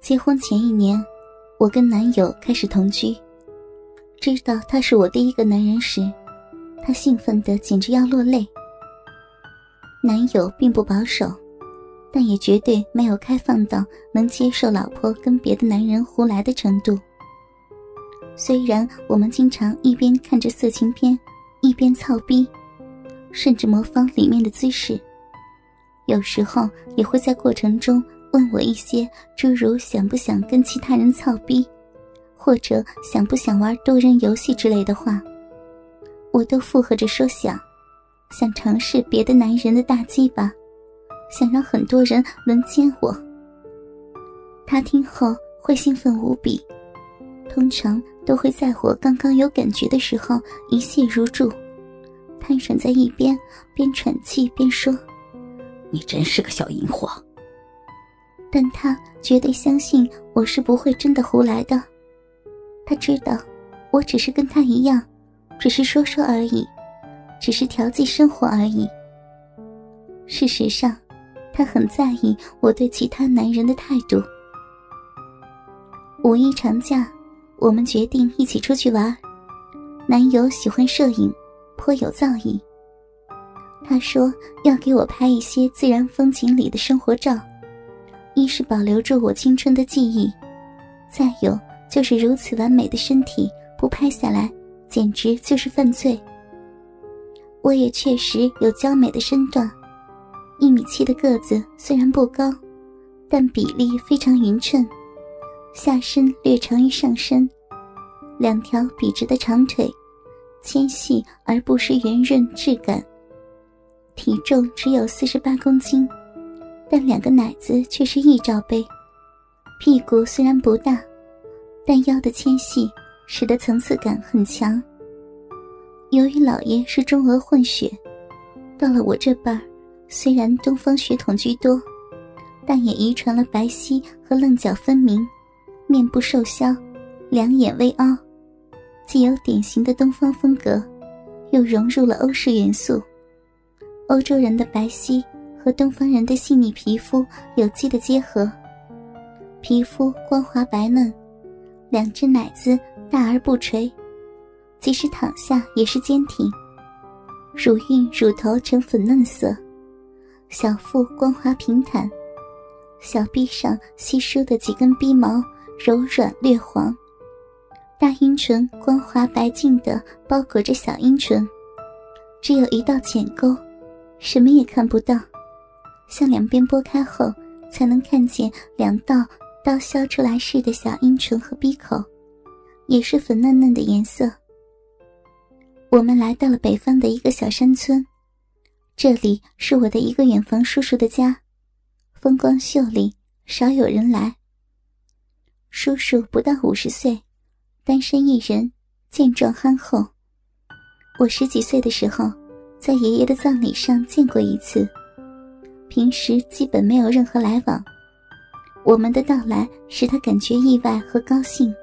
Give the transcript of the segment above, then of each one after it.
结婚前一年，我跟男友开始同居。知道他是我第一个男人时，他兴奋的简直要落泪。男友并不保守，但也绝对没有开放到能接受老婆跟别的男人胡来的程度。虽然我们经常一边看着色情片，一边操逼，甚至模仿里面的姿势，有时候也会在过程中问我一些诸如想不想跟其他人操逼。或者想不想玩多人游戏之类的话，我都附和着说想，想尝试别的男人的大鸡巴，想让很多人轮奸我。他听后会兴奋无比，通常都会在我刚刚有感觉的时候一泻如注，瘫软在一边，边喘气边说：“你真是个小淫货。”但他绝对相信我是不会真的胡来的。他知道，我只是跟他一样，只是说说而已，只是调剂生活而已。事实上，他很在意我对其他男人的态度。五一长假，我们决定一起出去玩。男友喜欢摄影，颇有造诣。他说要给我拍一些自然风景里的生活照，一是保留住我青春的记忆，再有。就是如此完美的身体，不拍下来简直就是犯罪。我也确实有娇美的身段，一米七的个子虽然不高，但比例非常匀称，下身略长于上身，两条笔直的长腿，纤细而不失圆润质感。体重只有四十八公斤，但两个奶子却是一罩杯，屁股虽然不大。但腰的纤细使得层次感很强。由于老爷是中俄混血，到了我这辈儿，虽然东方血统居多，但也遗传了白皙和棱角分明，面部瘦削，两眼微凹，既有典型的东方风格，又融入了欧式元素。欧洲人的白皙和东方人的细腻皮肤有机的结合，皮肤光滑白嫩。两只奶子大而不垂，即使躺下也是坚挺。乳晕、乳头呈粉嫩色，小腹光滑平坦，小臂上稀疏的几根逼毛柔软略黄，大阴唇光滑白净的包裹着小阴唇，只有一道浅沟，什么也看不到，向两边拨开后才能看见两道。刀削出来似的小阴唇和鼻口，也是粉嫩嫩的颜色。我们来到了北方的一个小山村，这里是我的一个远房叔叔的家，风光秀丽，少有人来。叔叔不到五十岁，单身一人，健壮憨厚。我十几岁的时候，在爷爷的葬礼上见过一次，平时基本没有任何来往。我们的到来使他感觉意外和高兴。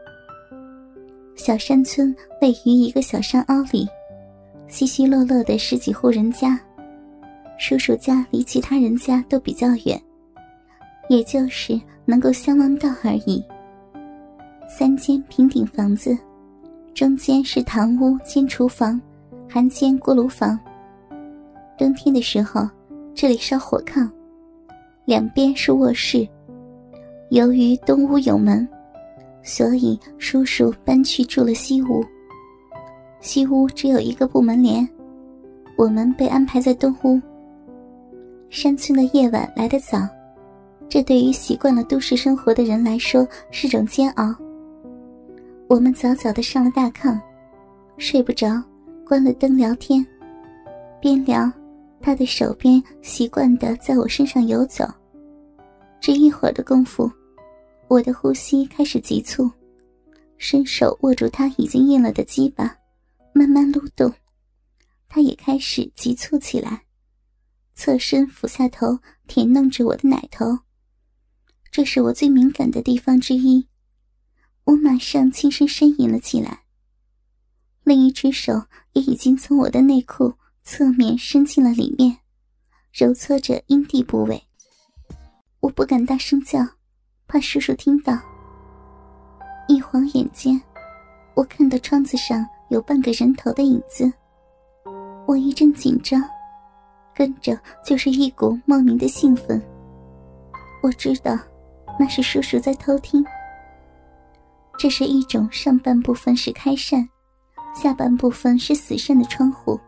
小山村位于一个小山凹里，稀稀落落的十几户人家，叔叔家离其他人家都比较远，也就是能够相望到而已。三间平顶房子，中间是堂屋兼厨房，还兼锅炉房。冬天的时候，这里烧火炕，两边是卧室。由于东屋有门，所以叔叔搬去住了西屋。西屋只有一个布门帘，我们被安排在东屋。山村的夜晚来得早，这对于习惯了都市生活的人来说是种煎熬。我们早早的上了大炕，睡不着，关了灯聊天，边聊，他的手边习惯的在我身上游走。只一会儿的功夫，我的呼吸开始急促，伸手握住他已经硬了的鸡巴，慢慢撸动，他也开始急促起来，侧身俯下头舔弄着我的奶头，这是我最敏感的地方之一，我马上轻声呻吟了起来。另一只手也已经从我的内裤侧面伸进了里面，揉搓着阴蒂部位。我不敢大声叫，怕叔叔听到。一晃眼间，我看到窗子上有半个人头的影子，我一阵紧张，跟着就是一股莫名的兴奋。我知道，那是叔叔在偷听。这是一种上半部分是开扇，下半部分是死扇的窗户。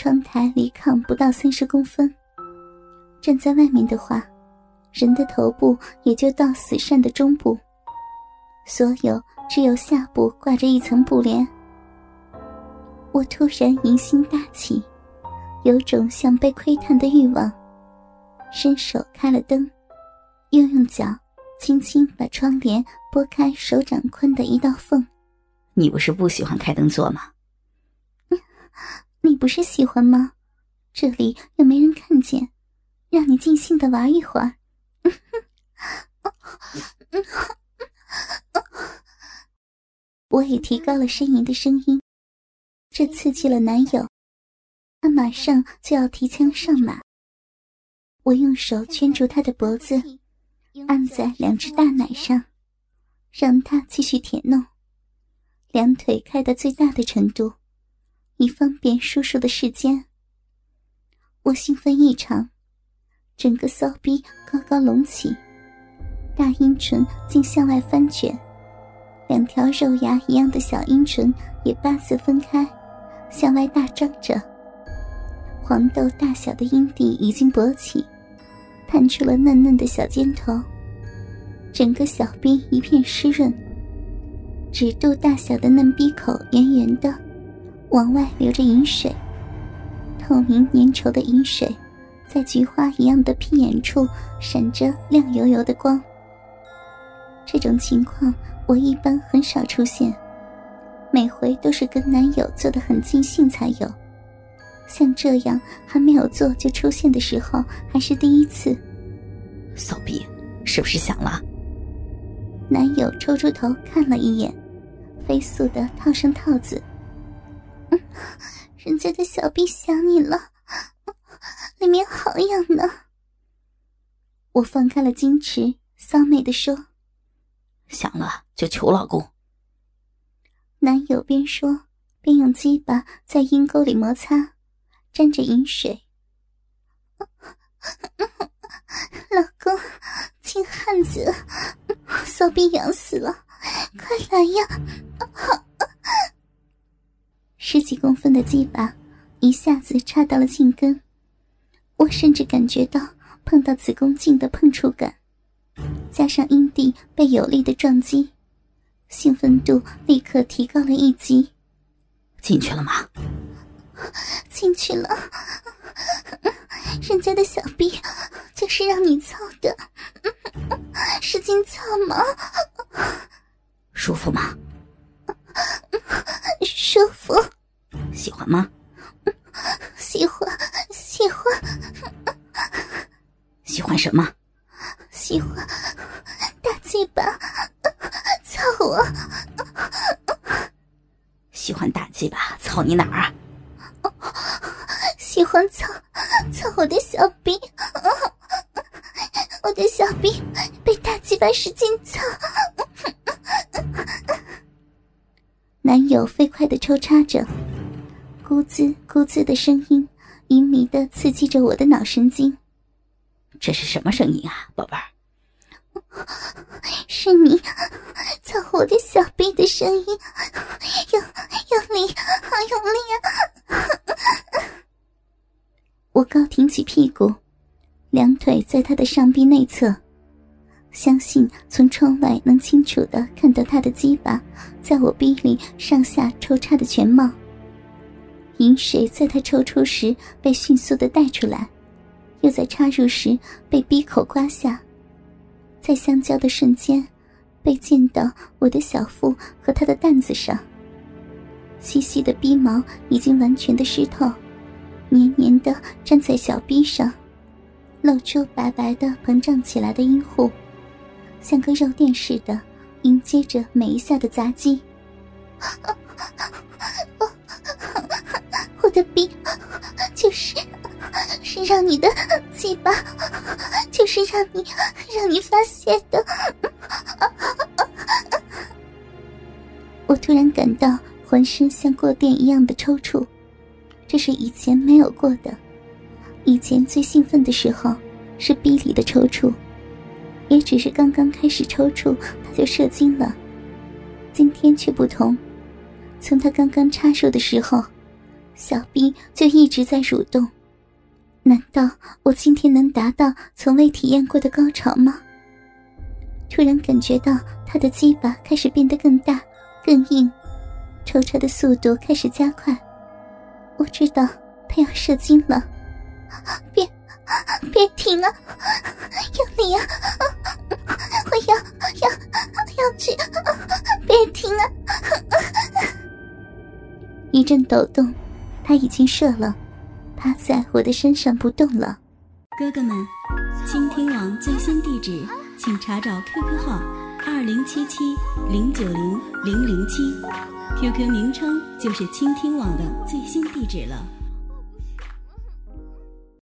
窗台离炕不到三十公分，站在外面的话，人的头部也就到死扇的中部。所有只有下部挂着一层布帘。我突然迎心大起，有种想被窥探的欲望，伸手开了灯，又用脚轻轻把窗帘拨开手掌宽的一道缝。你不是不喜欢开灯做吗？你不是喜欢吗？这里又没人看见，让你尽兴的玩一会儿。我也提高了呻吟的声音，这刺激了男友，他马上就要提枪上马。我用手圈住他的脖子，按在两只大奶上，让他继续舔弄，两腿开到最大的程度，以方便叔叔的视间。我兴奋异常，整个骚逼高高隆起，大阴唇竟向外翻卷。两条肉芽一样的小阴唇也八字分开，向外大张着。黄豆大小的阴蒂已经勃起，探出了嫩嫩的小尖头，整个小臂一片湿润。指肚大小的嫩逼口圆圆的，往外流着银水，透明粘稠的银水，在菊花一样的屁眼处闪着亮油油的光。这种情况。我一般很少出现，每回都是跟男友做的很尽兴才有。像这样还没有做就出现的时候，还是第一次。骚逼，是不是想了？男友抽出头看了一眼，飞速的套上套子。人家的小臂想你了，里面好痒呢。我放开了矜持，骚美的说。想了就求老公。男友边说边用鸡巴在阴沟里摩擦，沾着饮水。老公，金汉子，骚逼痒死了，快来呀！十几公分的鸡巴一下子插到了茎根，我甚至感觉到碰到子宫颈的碰触感。加上阴蒂被有力的撞击，兴奋度立刻提高了一级。进去了吗？进去了。人家的小臂就是让你操的，使劲操嘛。舒服吗？舒服。喜欢吗？喜欢，喜欢。喜欢什么？喜欢大鸡巴，操我！喜欢大鸡巴，操你哪儿啊？喜欢操操我的小逼，我的小逼被大鸡巴使劲操。男友飞快的抽插着，咕滋咕滋的声音淫靡的刺激着我的脑神经。这是什么声音啊，宝贝儿？是你操我的小臂的声音，用用力，好用力啊！我高挺起屁股，两腿在他的上臂内侧，相信从窗外能清楚的看到他的鸡巴在我臂里上下抽插的全貌。饮水在他抽出时被迅速的带出来。又在插入时被逼口刮下，在相交的瞬间，被溅到我的小腹和他的担子上。细细的逼毛已经完全的湿透，黏黏的粘在小逼上，露出白白的膨胀起来的阴户，像个肉垫似的迎接着每一下的砸击。我的逼就是。是让你的鸡巴，就是让你让你发泄的。我突然感到浑身像过电一样的抽搐，这是以前没有过的。以前最兴奋的时候是逼里的抽搐，也只是刚刚开始抽搐，他就射精了。今天却不同，从他刚刚插手的时候，小臂就一直在蠕动。难道我今天能达到从未体验过的高潮吗？突然感觉到他的鸡巴开始变得更大。更硬，抽插的速度开始加快。我知道他要射精了，别，别停啊！用力啊！我要，要，要去！别停啊！一阵抖动，他已经射了，趴在我的身上不动了。哥哥们，倾听网最新地址，请查找 QQ 号。二零七七零九零零零七，QQ 名称就是倾听网的最新地址了。